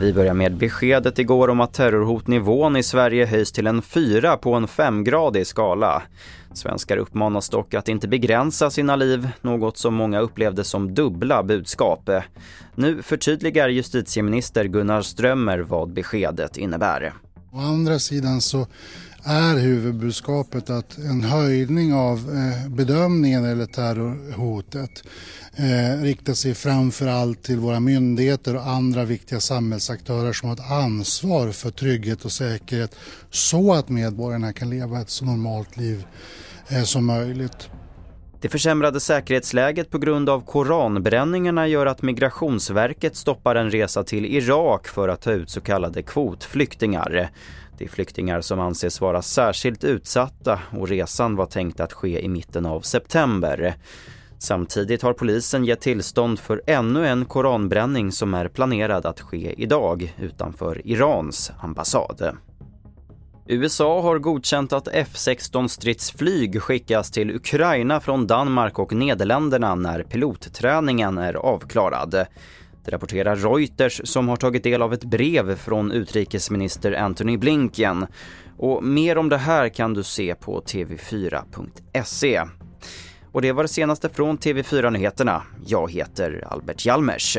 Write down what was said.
Vi börjar med beskedet igår om att terrorhotnivån i Sverige höjs till en fyra på en femgradig skala. Svenskar uppmanas dock att inte begränsa sina liv, något som många upplevde som dubbla budskap. Nu förtydligar justitieminister Gunnar Strömmer vad beskedet innebär. Å andra sidan så är huvudbudskapet att en höjning av eh, bedömningen eller terrorhotet eh, riktar sig framför allt till våra myndigheter och andra viktiga samhällsaktörer som har ett ansvar för trygghet och säkerhet så att medborgarna kan leva ett så normalt liv eh, som möjligt. Det försämrade säkerhetsläget på grund av koranbränningarna gör att Migrationsverket stoppar en resa till Irak för att ta ut så kallade kvotflyktingar. Det är flyktingar som anses vara särskilt utsatta och resan var tänkt att ske i mitten av september. Samtidigt har polisen gett tillstånd för ännu en koranbränning som är planerad att ske idag utanför Irans ambassad. USA har godkänt att F-16 stridsflyg skickas till Ukraina från Danmark och Nederländerna när pilotträningen är avklarad. Det rapporterar Reuters som har tagit del av ett brev från utrikesminister Antony Blinken. Och mer om det här kan du se på tv4.se. Och det var det senaste från TV4 Nyheterna. Jag heter Albert Hjalmers.